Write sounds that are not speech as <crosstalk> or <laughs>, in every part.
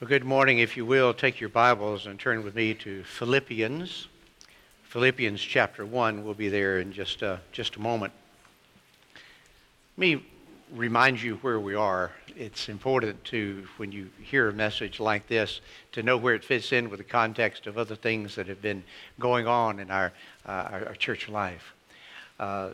Well, good morning. If you will, take your Bibles and turn with me to Philippians. Philippians chapter 1. We'll be there in just, uh, just a moment. Let me remind you where we are. It's important to, when you hear a message like this, to know where it fits in with the context of other things that have been going on in our, uh, our, our, church life. Uh,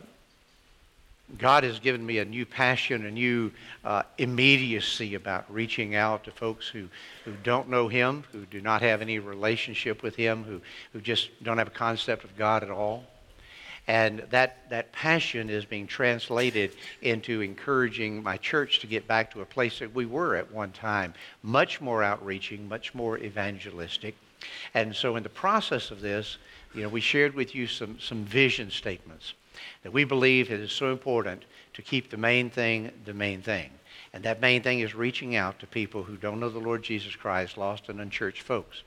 God has given me a new passion, a new uh, immediacy about reaching out to folks who, who don't know Him, who do not have any relationship with Him, who, who just don't have a concept of God at all. And that, that passion is being translated into encouraging my church to get back to a place that we were at one time, much more outreaching, much more evangelistic. And so, in the process of this, you know, we shared with you some, some vision statements that we believe it is so important to keep the main thing the main thing. And that main thing is reaching out to people who don't know the Lord Jesus Christ, lost and unchurched folks.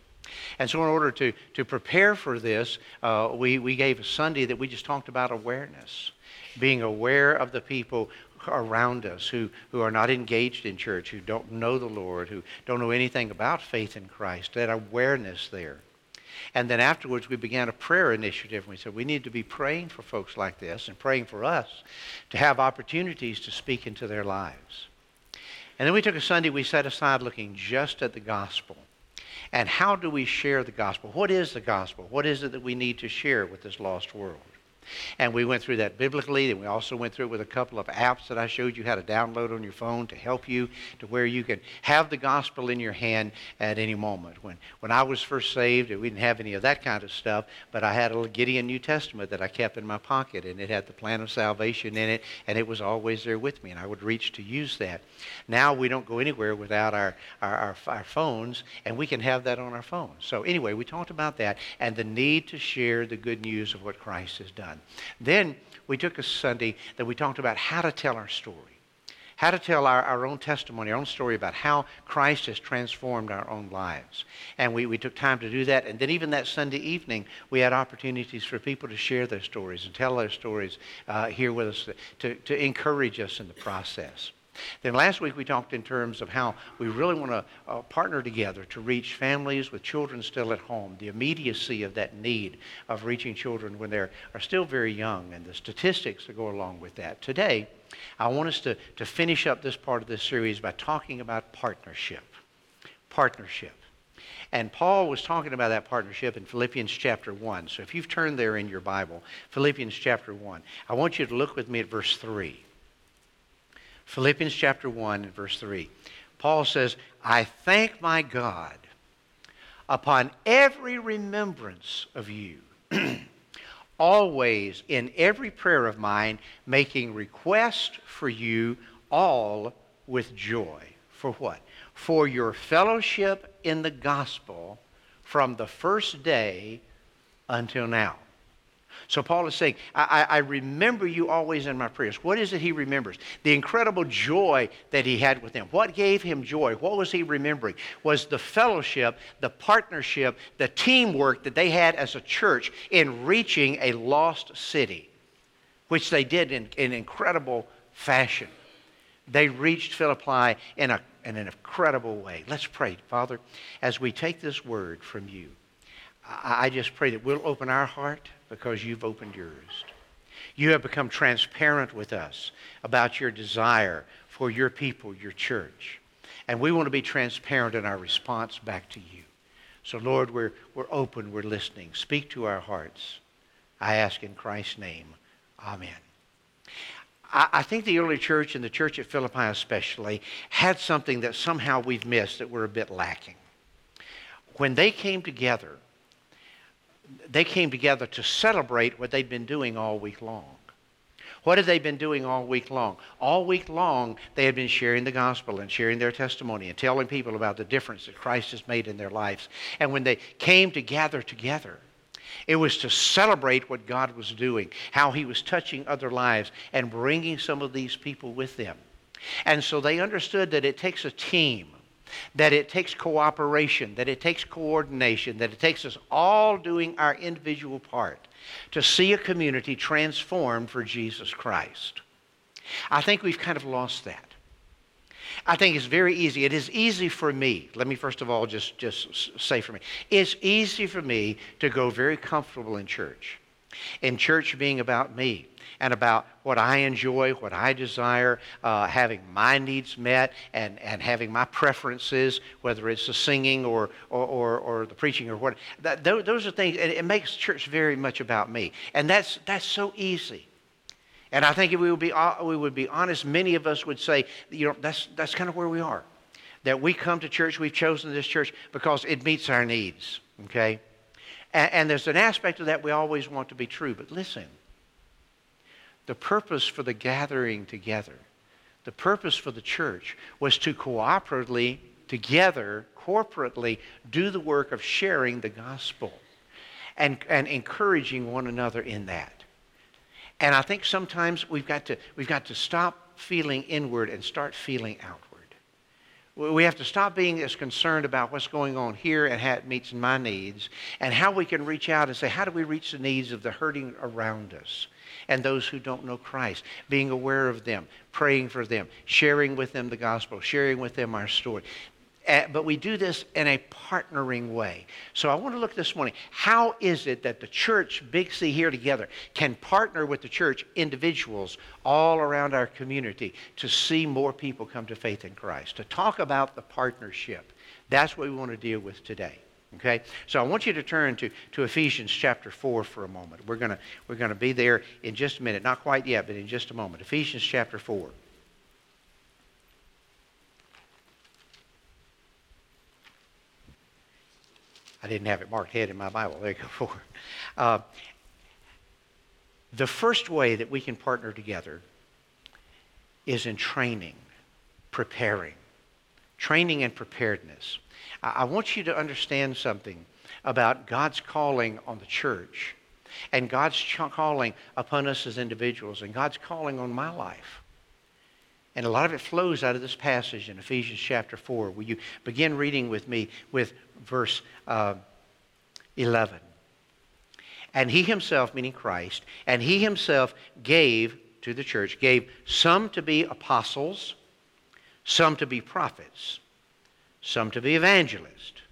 And so, in order to, to prepare for this, uh, we, we gave a Sunday that we just talked about awareness, being aware of the people around us who, who are not engaged in church, who don't know the Lord, who don't know anything about faith in Christ, that awareness there. And then afterwards, we began a prayer initiative. And we said we need to be praying for folks like this and praying for us to have opportunities to speak into their lives. And then we took a Sunday we set aside looking just at the gospel. And how do we share the gospel? What is the gospel? What is it that we need to share with this lost world? And we went through that biblically, and we also went through it with a couple of apps that I showed you how to download on your phone to help you to where you can have the gospel in your hand at any moment. When, when I was first saved, we didn't have any of that kind of stuff, but I had a little Gideon New Testament that I kept in my pocket, and it had the plan of salvation in it, and it was always there with me, and I would reach to use that. Now we don't go anywhere without our, our, our, our phones, and we can have that on our phones. So, anyway, we talked about that and the need to share the good news of what Christ has done. Then we took a Sunday that we talked about how to tell our story, how to tell our, our own testimony, our own story about how Christ has transformed our own lives. And we, we took time to do that. And then even that Sunday evening, we had opportunities for people to share their stories and tell their stories uh, here with us to, to encourage us in the process. Then last week we talked in terms of how we really want to uh, partner together to reach families with children still at home, the immediacy of that need of reaching children when they are still very young, and the statistics that go along with that. Today, I want us to, to finish up this part of this series by talking about partnership. Partnership. And Paul was talking about that partnership in Philippians chapter 1. So if you've turned there in your Bible, Philippians chapter 1, I want you to look with me at verse 3. Philippians chapter 1 and verse 3. Paul says, I thank my God upon every remembrance of you, <clears throat> always in every prayer of mine, making request for you all with joy. For what? For your fellowship in the gospel from the first day until now. So Paul is saying, I, I, remember you always in my prayers. What is it he remembers? The incredible joy that he had with them. What gave him joy? What was he remembering? Was the fellowship, the partnership, the teamwork that they had as a church in reaching a lost city, which they did in, in incredible fashion. They reached Philippi in, a, in an incredible way. Let's pray, Father, as we take this word from you. I, I just pray that we'll open our heart because you've opened yours. You have become transparent with us about your desire for your people, your church. And we want to be transparent in our response back to you. So, Lord, we're, we're open, we're listening. Speak to our hearts. I ask in Christ's name. Amen. I, I think the early church and the church at Philippi especially had something that somehow we've missed that we're a bit lacking. When they came together, they came together to celebrate what they'd been doing all week long. What had they been doing all week long? All week long, they had been sharing the gospel and sharing their testimony and telling people about the difference that Christ has made in their lives. And when they came to gather together, it was to celebrate what God was doing, how He was touching other lives and bringing some of these people with them. And so they understood that it takes a team that it takes cooperation, that it takes coordination, that it takes us all doing our individual part to see a community transformed for Jesus Christ. I think we've kind of lost that. I think it's very easy. It is easy for me. Let me first of all just, just say for me. It's easy for me to go very comfortable in church. In church being about me and about what I enjoy, what I desire, uh, having my needs met, and, and having my preferences, whether it's the singing or, or, or, or the preaching or what. That, those are things, and it makes church very much about me. And that's, that's so easy. And I think if we would be, uh, we would be honest, many of us would say, you know, that's, that's kind of where we are. That we come to church, we've chosen this church because it meets our needs, okay? And, and there's an aspect of that we always want to be true. But listen, the purpose for the gathering together, the purpose for the church was to cooperatively, together, corporately, do the work of sharing the gospel and, and encouraging one another in that. And I think sometimes we've got to, we've got to stop feeling inward and start feeling outward. We have to stop being as concerned about what's going on here and how it meets my needs and how we can reach out and say, how do we reach the needs of the hurting around us and those who don't know Christ? Being aware of them, praying for them, sharing with them the gospel, sharing with them our story. But we do this in a partnering way. So I want to look this morning. How is it that the church, Big C here together, can partner with the church, individuals all around our community, to see more people come to faith in Christ? To talk about the partnership. That's what we want to deal with today. Okay? So I want you to turn to, to Ephesians chapter 4 for a moment. We're going we're going to be there in just a minute. Not quite yet, but in just a moment. Ephesians chapter 4. I didn't have it marked head in my Bible. There you go, <laughs> four. Uh, the first way that we can partner together is in training, preparing. Training and preparedness. I, want you to understand something about God's calling on the church and God's calling upon us as individuals and God's calling on my life. And a lot of it flows out of this passage in Ephesians chapter 4. Will you begin reading with me with verse uh, 11? And he himself, meaning Christ, and he himself gave to the church, gave some to be apostles, some to be prophets, some to be evangelists,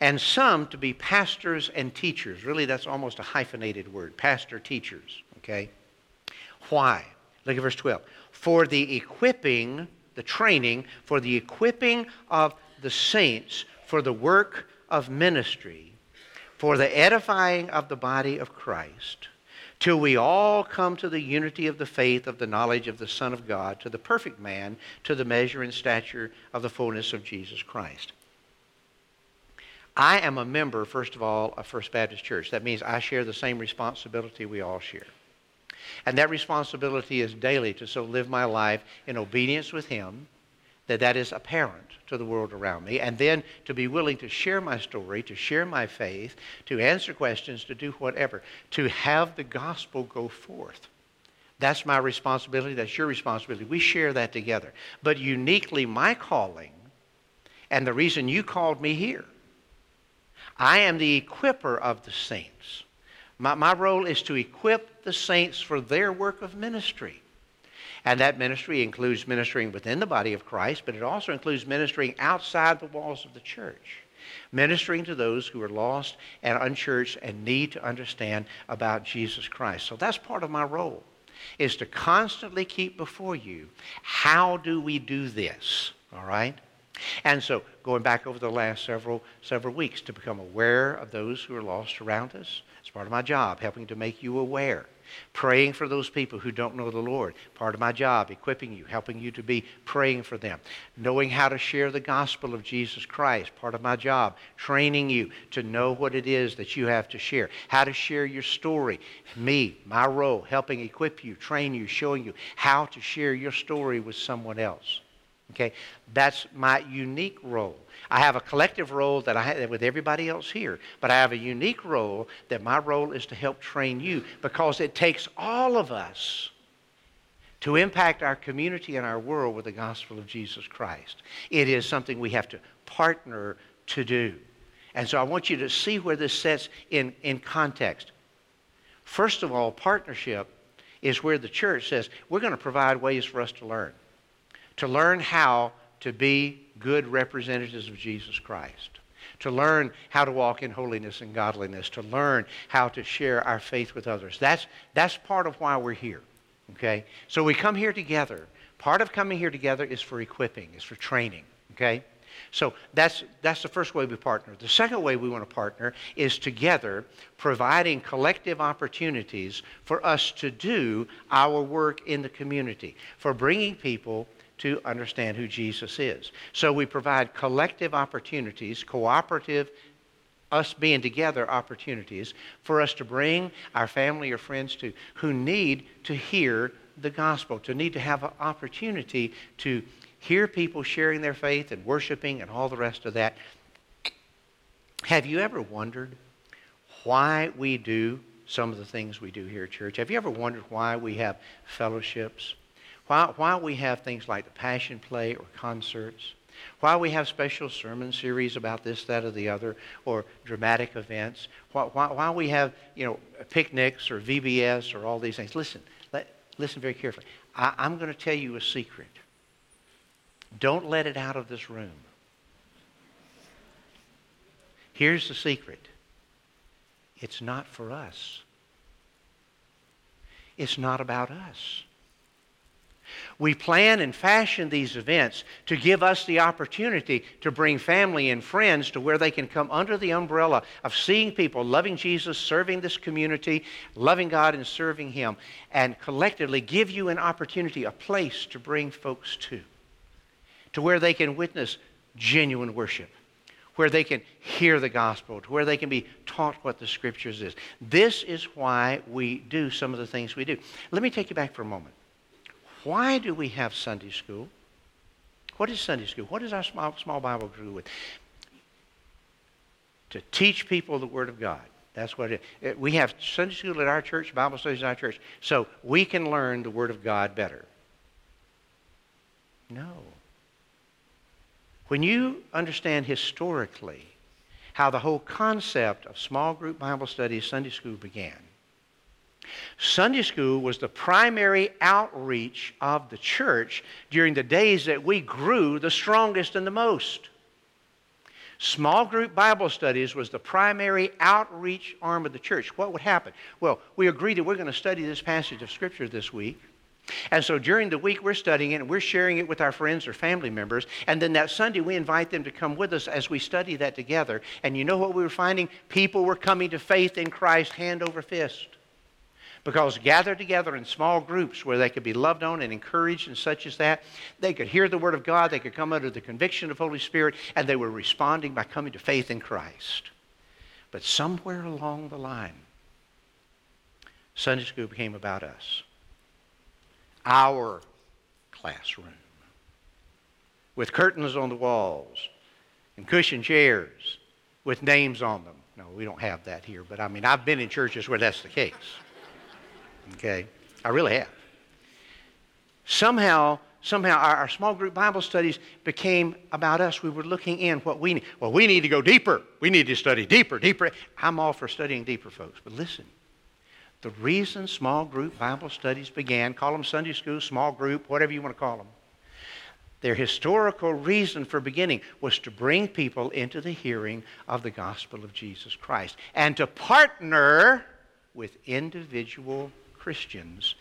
and some to be pastors and teachers. Really, that's almost a hyphenated word pastor, teachers. Okay? Why? Look at verse 12. For the equipping, the training, for the equipping of the saints for the work of ministry, for the edifying of the body of Christ, till we all come to the unity of the faith of the knowledge of the Son of God, to the perfect man, to the measure and stature of the fullness of Jesus Christ. I am a member, first of all, of First Baptist Church. That means I share the same responsibility we all share. And that responsibility is daily to so live my life in obedience with Him that that is apparent to the world around me, and then to be willing to share my story, to share my faith, to answer questions, to do whatever, to have the gospel go forth. That's my responsibility. That's your responsibility. We share that together. But uniquely, my calling, and the reason you called me here, I am the equiper of the saints. My, my role is to equip the saints for their work of ministry. And that ministry includes ministering within the body of Christ, but it also includes ministering outside the walls of the church. Ministering to those who are lost and unchurched and need to understand about Jesus Christ. So that's part of my role, is to constantly keep before you how do we do this, all right? And so, going back over the last several, several weeks to become aware of those who are lost around us, it's part of my job, helping to make you aware. Praying for those people who don't know the Lord. Part of my job, equipping you, helping you to be praying for them. Knowing how to share the gospel of Jesus Christ. Part of my job, training you to know what it is that you have to share. How to share your story. Me, my role, helping equip you, train you, showing you how to share your story with someone else. Okay? That's my unique role. I have a collective role that I have with everybody else here, but I have a unique role that my role is to help train you because it takes all of us to impact our community and our world with the gospel of Jesus Christ. It is something we have to partner to do. And so I want you to see where this sets in, in context. First of all, partnership is where the church says, we're going to provide ways for us to learn to learn how to be good representatives of Jesus Christ, to learn how to walk in holiness and godliness, to learn how to share our faith with others. That's, that's part of why we're here. Okay? So we come here together. Part of coming here together is for equipping, is for training. Okay? So that's, that's the first way we partner. The second way we want to partner is together providing collective opportunities for us to do our work in the community, for bringing people to understand who Jesus is. So we provide collective opportunities, cooperative, us being together opportunities for us to bring our family or friends to who need to hear the gospel, to need to have an opportunity to hear people sharing their faith and worshiping and all the rest of that. Have you ever wondered why we do some of the things we do here at church? Have you ever wondered why we have fellowships? Why, why we have things like the Passion Play or concerts? Why we have special sermon series about this, that, or the other, or dramatic events? Why, why, why we have, you know, picnics or VBS or all these things? Listen, let, listen very carefully. I, I'm going to tell you a secret. Don't let it out of this room. Here's the secret it's not for us, it's not about us. We plan and fashion these events to give us the opportunity to bring family and friends to where they can come under the umbrella of seeing people loving Jesus, serving this community, loving God, and serving Him, and collectively give you an opportunity, a place to bring folks to, to where they can witness genuine worship where they can hear the gospel, to where they can be taught what the scriptures is. This is why we do some of the things we do. Let me take you back for a moment. Why do we have Sunday school? What is Sunday school? What is our small, small Bible group with? To teach people the Word of God. That's what it is. We have Sunday school at our church, Bible studies at our church, so we can learn the Word of God better. No. When you understand historically how the whole concept of small group Bible studies, Sunday school began, Sunday school was the primary outreach of the church during the days that we grew the strongest and the most. Small group Bible studies was the primary outreach arm of the church. What would happen? Well, we agreed that we're going to study this passage of Scripture this week. And so during the week, we're studying it and we're sharing it with our friends or family members. And then that Sunday, we invite them to come with us as we study that together. And you know what we were finding? People were coming to faith in Christ hand over fist because gathered together in small groups where they could be loved on and encouraged and such as that, they could hear the Word of God, they could come under the conviction of Holy Spirit, and they were responding by coming to faith in Christ. But somewhere along the line, Sunday school became about us. Our classroom. With curtains on the walls and cushioned chairs with names on them. No, we don't have that here, but I mean, I've been in churches where that's the case. Okay? I really have. Somehow, somehow our, our, small group Bible studies became about us. We were looking in what we need. Well, we need to go deeper. We need to study deeper, deeper. I'm all for studying deeper, folks. But listen, the reason small group Bible studies began, call them Sunday school, small group, whatever you want to call them, their historical reason for beginning was to bring people into the hearing of the gospel of Jesus Christ and to partner with individual Christians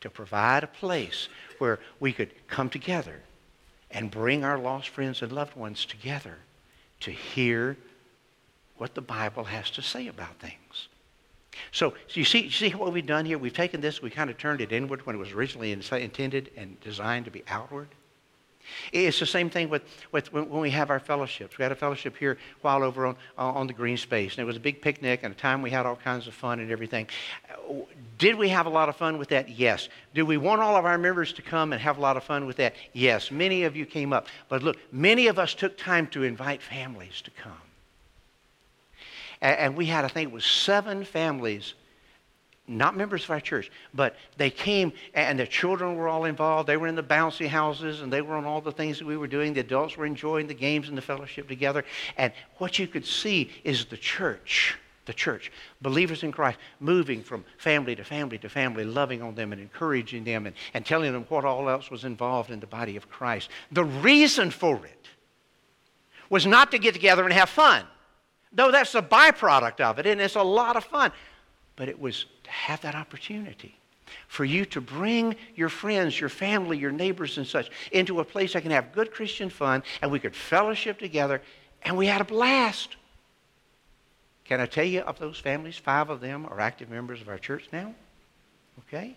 to provide a place where we could come together and bring our lost friends and loved ones together to hear what the Bible has to say about things. So, so you see, you see what we've done here? We've taken this, we kind of turned it inward when it was originally intended and designed to be outward. It's the same thing with, with when we have our fellowships. We had a fellowship here while over on, on the green space, and it was a big picnic and a time we had all kinds of fun and everything. Did we have a lot of fun with that? Yes. Do we want all of our members to come and have a lot of fun with that? Yes. Many of you came up. But look, many of us took time to invite families to come. And we had, I think it was seven families not members of our church, but they came and the children were all involved. They were in the bouncy houses and they were on all the things that we were doing. The adults were enjoying the games and the fellowship together. And what you could see is the church the church, believers in Christ, moving from family to family to family, loving on them and encouraging them and, and telling them what all else was involved in the body of Christ. The reason for it was not to get together and have fun, though that's a byproduct of it, and it's a lot of fun. But it was to have that opportunity for you to bring your friends, your family, your neighbors, and such into a place that can have good Christian fun, and we could fellowship together, and we had a blast. Can I tell you of those families, five of them are active members of our church now? Okay?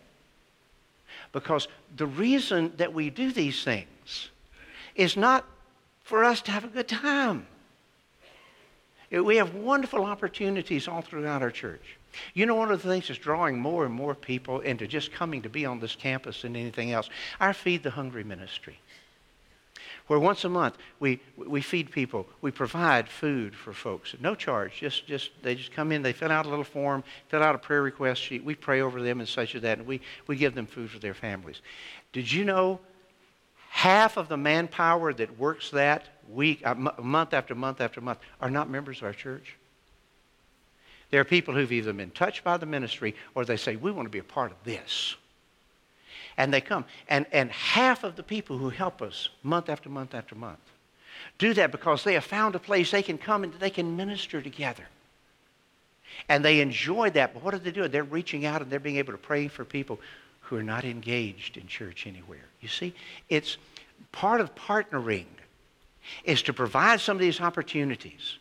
Because the reason that we do these things is not for us to have a good time. We have wonderful opportunities all throughout our church. You know, one of the things that's drawing more and more people into just coming to be on this campus than anything else, our Feed the Hungry ministry where once a month we, we feed people, we provide food for folks, no charge. Just, just they just come in, they fill out a little form, fill out a prayer request sheet. We pray over them and such as that, and we, we give them food for their families. Did you know half of the manpower that works that week, uh, month after month after month, are not members of our church? There are people who've either been touched by the ministry or they say, We want to be a part of this and they come. And, and half of the people who help us month after month after month do that because they have found a place they can come and they can minister together. And they enjoy that. But what are they doing? They're reaching out and they're being able to pray for people who are not engaged in church anywhere. You see, it's part of partnering is to provide some of these opportunities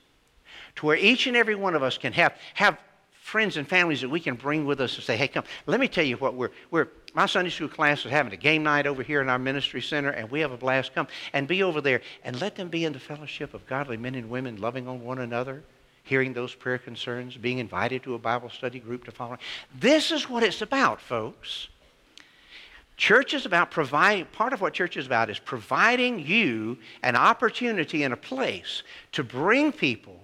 to where each and every one of us can have, have friends and families that we can bring with us and say, hey, come, let me tell you what we're, we're my Sunday school class is having a game night over here in our ministry center, and we have a blast. Come and be over there and let them be in the fellowship of godly men and women, loving on one another, hearing those prayer concerns, being invited to a Bible study group to follow. This is what it's about, folks. Church is about providing, part of what church is about is providing you an opportunity and a place to bring people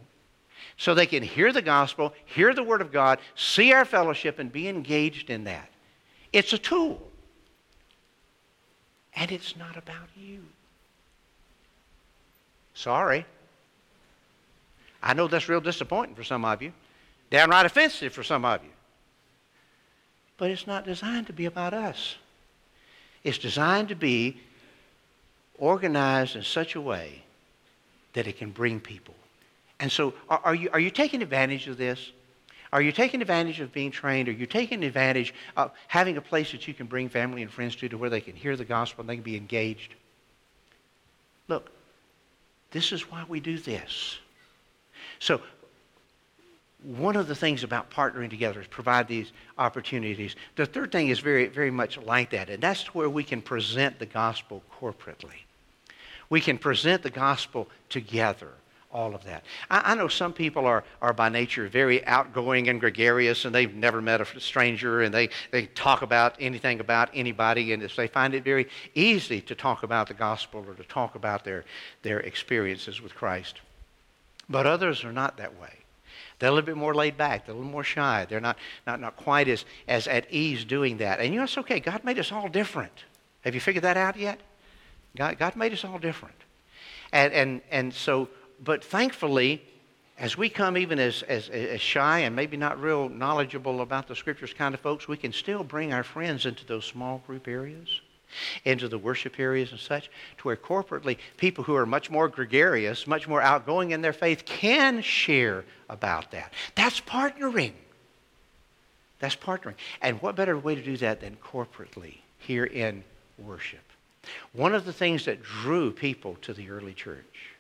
so they can hear the gospel, hear the Word of God, see our fellowship, and be engaged in that. It's a tool. And it's not about you. Sorry. I know that's real disappointing for some of you, downright offensive for some of you. But it's not designed to be about us. It's designed to be organized in such a way that it can bring people and so, are, are, you, are you taking advantage of this? Are you taking advantage of being trained? Are you taking advantage of having a place that you can bring family and friends to, to where they can hear the gospel and they can be engaged? Look, this is why we do this. So, one of the things about partnering together is provide these opportunities. The third thing is very, very much like that, and that's where we can present the gospel corporately. We can present the gospel together all of that. I, I, know some people are, are by nature very outgoing and gregarious, and they've never met a stranger, and they, they talk about anything about anybody, and they find it very easy to talk about the gospel or to talk about their, their experiences with Christ. But others are not that way. They're a little bit more laid back. They're a little more shy. They're not, not, not quite as, as at ease doing that. And you know, it's okay. God made us all different. Have you figured that out yet? God, God made us all different. And, and, and so but thankfully, as we come even as, as, as shy and maybe not real knowledgeable about the scriptures kind of folks, we can still bring our friends into those small group areas, into the worship areas and such, to where corporately people who are much more gregarious, much more outgoing in their faith can share about that. That's partnering. That's partnering. And what better way to do that than corporately here in worship? One of the things that drew people to the early church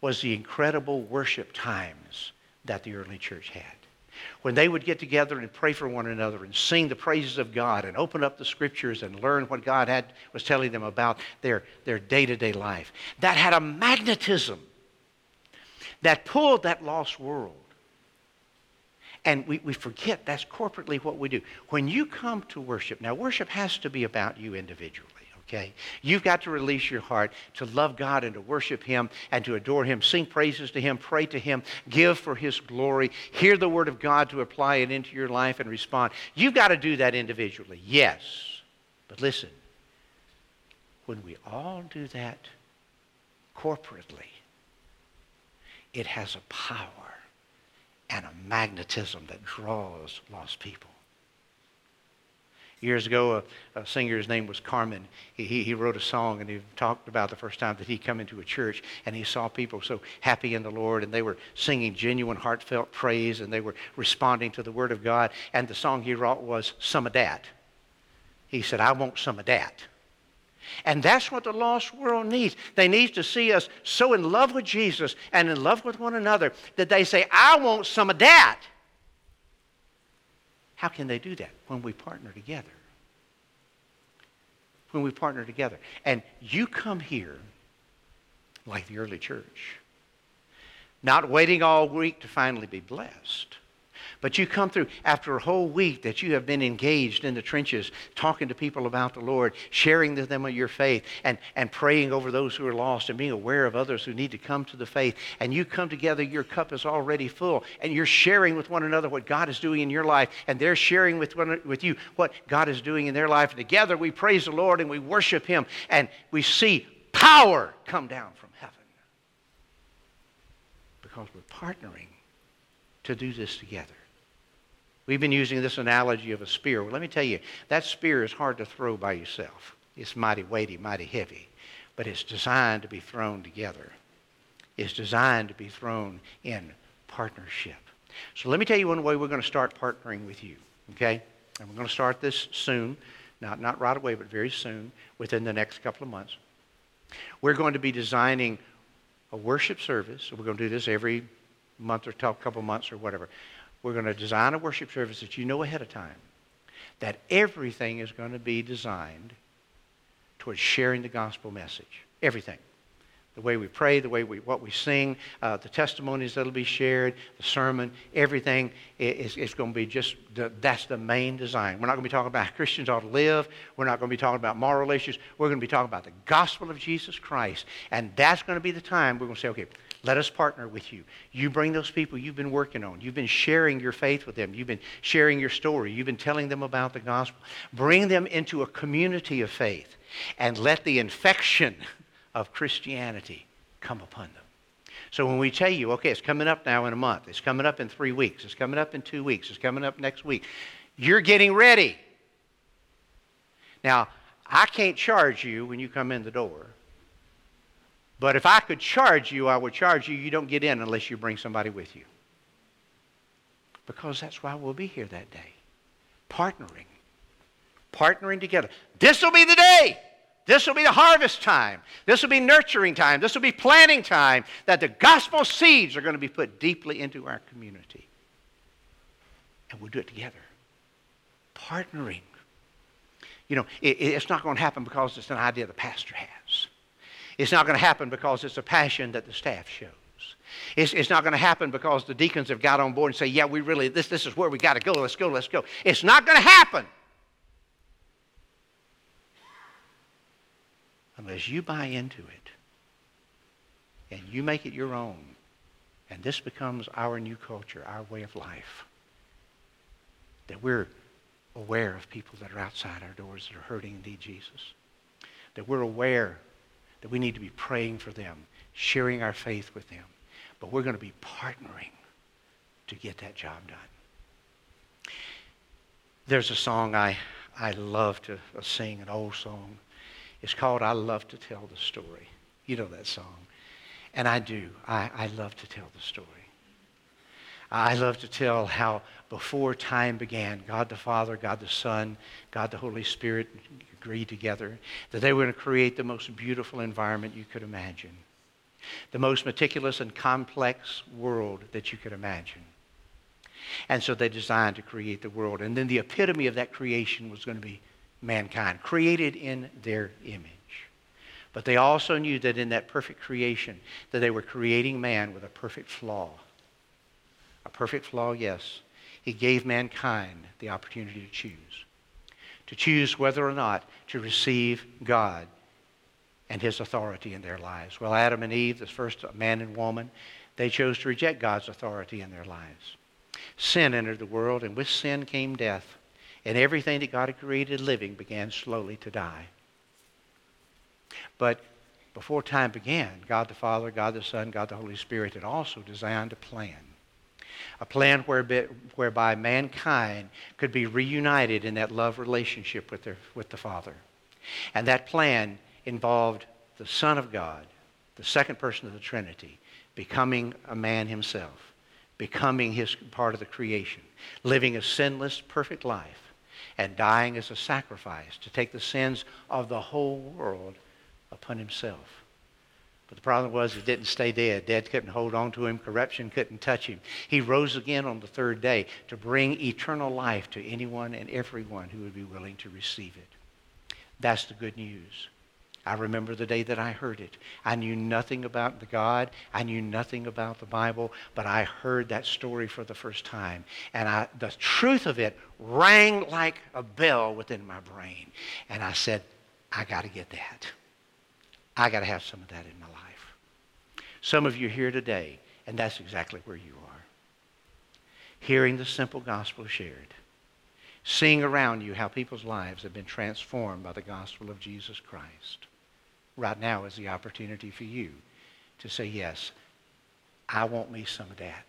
was the incredible worship times that the early church had. When they would get together and pray for one another and sing the praises of God and open up the scriptures and learn what God had, was telling them about their, their day-to-day life. That had a magnetism that pulled that lost world. And we, we forget that's corporately what we do. When you come to worship, now worship has to be about you individually okay? You've got to release your heart to love God and to worship Him and to adore Him, sing praises to Him, pray to Him, give for His glory, hear the Word of God to apply it into your life and respond. You've got to do that individually, yes. But listen, when we all do that corporately, it has a power and a magnetism that draws lost people. Years ago, a, a singer's name was Carman. He, he, he, wrote a song and he talked about the first time that he come into a church and he saw people so happy in the Lord and they were singing genuine, heartfelt praise and they were responding to the Word of God. And the song he wrote was Some of That. He said, I want some of that. And that's what the lost world needs. They need to see us so in love with Jesus and in love with one another that they say, I want some of that. How can they do that? When we partner together. When we partner together. And you come here like the early church, not waiting all week to finally be blessed but you come through after a whole week that you have been engaged in the trenches, talking to people about the Lord, sharing with them your faith, and, and praying over those who are lost and being aware of others who need to come to the faith. And you come together, your cup is already full, and you're sharing with one another what God is doing in your life, and they're sharing with, one, with you what God is doing in their life. And together we praise the Lord and we worship Him, and we see power come down from heaven because we're partnering to do this together. We've been using this analogy of a spear. Well, let me tell you, that spear is hard to throw by yourself. It's mighty weighty, mighty heavy, but it's designed to be thrown together. It's designed to be thrown in partnership. So let me tell you one way we're going to start partnering with you, okay? And we're going to start this soon, not, not right away, but very soon, within the next couple of months. We're going to be designing a worship service. we're going to do this every month or couple months or whatever we're going to design a worship service that you know ahead of time that everything is going to be designed towards sharing the gospel message. Everything. The way we pray, the way we, what we sing, uh, the testimonies that'll be shared, the sermon, everything is, is going to be just, the, that's the main design. We're not going to be talking about how Christians ought to live. We're not going to be talking about moral issues. We're going to be talking about the gospel of Jesus Christ. And that's going to be the time we're going to say, okay, let us partner with you. You bring those people you've been working on. You've been sharing your faith with them. You've been sharing your story. You've been telling them about the gospel. Bring them into a community of faith and let the infection of Christianity come upon them. So when we tell you, okay, it's coming up now in a month, it's coming up in three weeks, it's coming up in two weeks, it's coming up next week, you're getting ready. Now, I can't charge you when you come in the door. But if I could charge you, I would charge you. You don't get in unless you bring somebody with you. Because that's why we'll be here that day. Partnering. Partnering together. This will be the day. This will be the harvest time. This will be nurturing time. This will be planting time that the gospel seeds are going to be put deeply into our community. And we'll do it together. Partnering. You know, it, it's not going to happen because it's an idea the pastor has. It's not going to happen because it's a passion that the staff shows. It's, it's not going to happen because the deacons have got on board and say, yeah, we really, this, this is where we got to go. Let's go, let's go. It's not going to happen unless you buy into it and you make it your own. And this becomes our new culture, our way of life. That we're aware of people that are outside our doors that are hurting and need Jesus. That we're aware that we need to be praying for them, sharing our faith with them. But we're going to be partnering to get that job done. There's a song I, I love to uh, sing, an old song. It's called I Love to Tell the Story. You know that song. And I do. I, I love to tell the story. I love to tell how before time began, God the Father, God the Son, God the Holy Spirit agreed together that they were going to create the most beautiful environment you could imagine, the most meticulous and complex world that you could imagine. And so they designed to create the world. And then the epitome of that creation was going to be mankind, created in their image. But they also knew that in that perfect creation, that they were creating man with a perfect flaw. A perfect flaw, yes. He gave mankind the opportunity to choose to choose whether or not to receive God and his authority in their lives. Well, Adam and Eve, the first man and woman, they chose to reject God's authority in their lives. Sin entered the world, and with sin came death. And everything that God had created living began slowly to die. But before time began, God the Father, God the Son, God the Holy Spirit had also designed a plan A plan whereby, mankind could be reunited in that love relationship with, their, with the Father. And that plan involved the Son of God, the second person of the Trinity, becoming a man himself, becoming his part of the creation, living a sinless, perfect life, and dying as a sacrifice to take the sins of the whole world upon himself. But the problem was he didn't stay dead. Death couldn't hold on to him. Corruption couldn't touch him. He rose again on the third day to bring eternal life to anyone and everyone who would be willing to receive it. That's the good news. I remember the day that I heard it. I knew nothing about the God. I knew nothing about the Bible, but I heard that story for the first time. And I, the truth of it rang like a bell within my brain. And I said, I got to get that. I got to have some of that in my life. Some of you here today, and that's exactly where you are. Hearing the simple gospel shared. Seeing around you how people's lives have been transformed by the gospel of Jesus Christ right now is the opportunity for you to say, Yes, I want me some of that.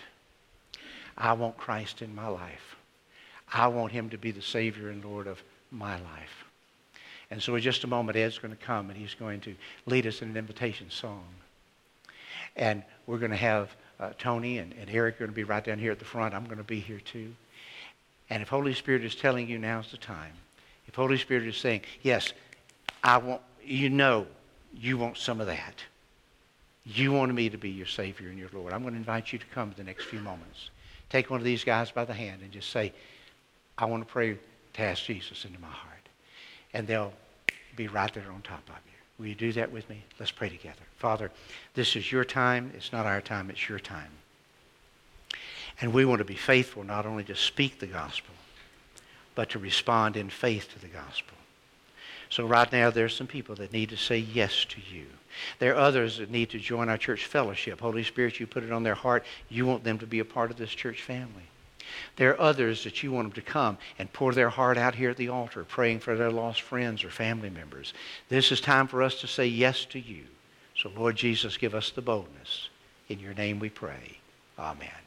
I want Christ in my life. I want him to be the Savior and Lord of my life. And so in just a moment, Ed's going to come and he's going to lead us in an invitation song. And we're going to have uh, Tony and, and Eric going to be right down here at the front. I'm going to be here too. And if Holy Spirit is telling you now's the time, if Holy Spirit is saying, yes, I want, you know you want some of that. You want me to be your Savior and your Lord. I'm going to invite you to come the next few moments. Take one of these guys by the hand and just say, I want to pray to ask Jesus into my heart. And they'll be right there on top of you. Will you do that with me? Let's pray together. Father, this is your time. It's not our time, it's your time. And we want to be faithful not only to speak the gospel, but to respond in faith to the gospel. So right now, there's some people that need to say yes to you. There are others that need to join our church fellowship. Holy Spirit, you put it on their heart. You want them to be a part of this church family. There are others that you want them to come and pour their heart out here at the altar, praying for their lost friends or family members. This is time for us to say yes to you. So, Lord Jesus, give us the boldness. In your name we pray. Amen.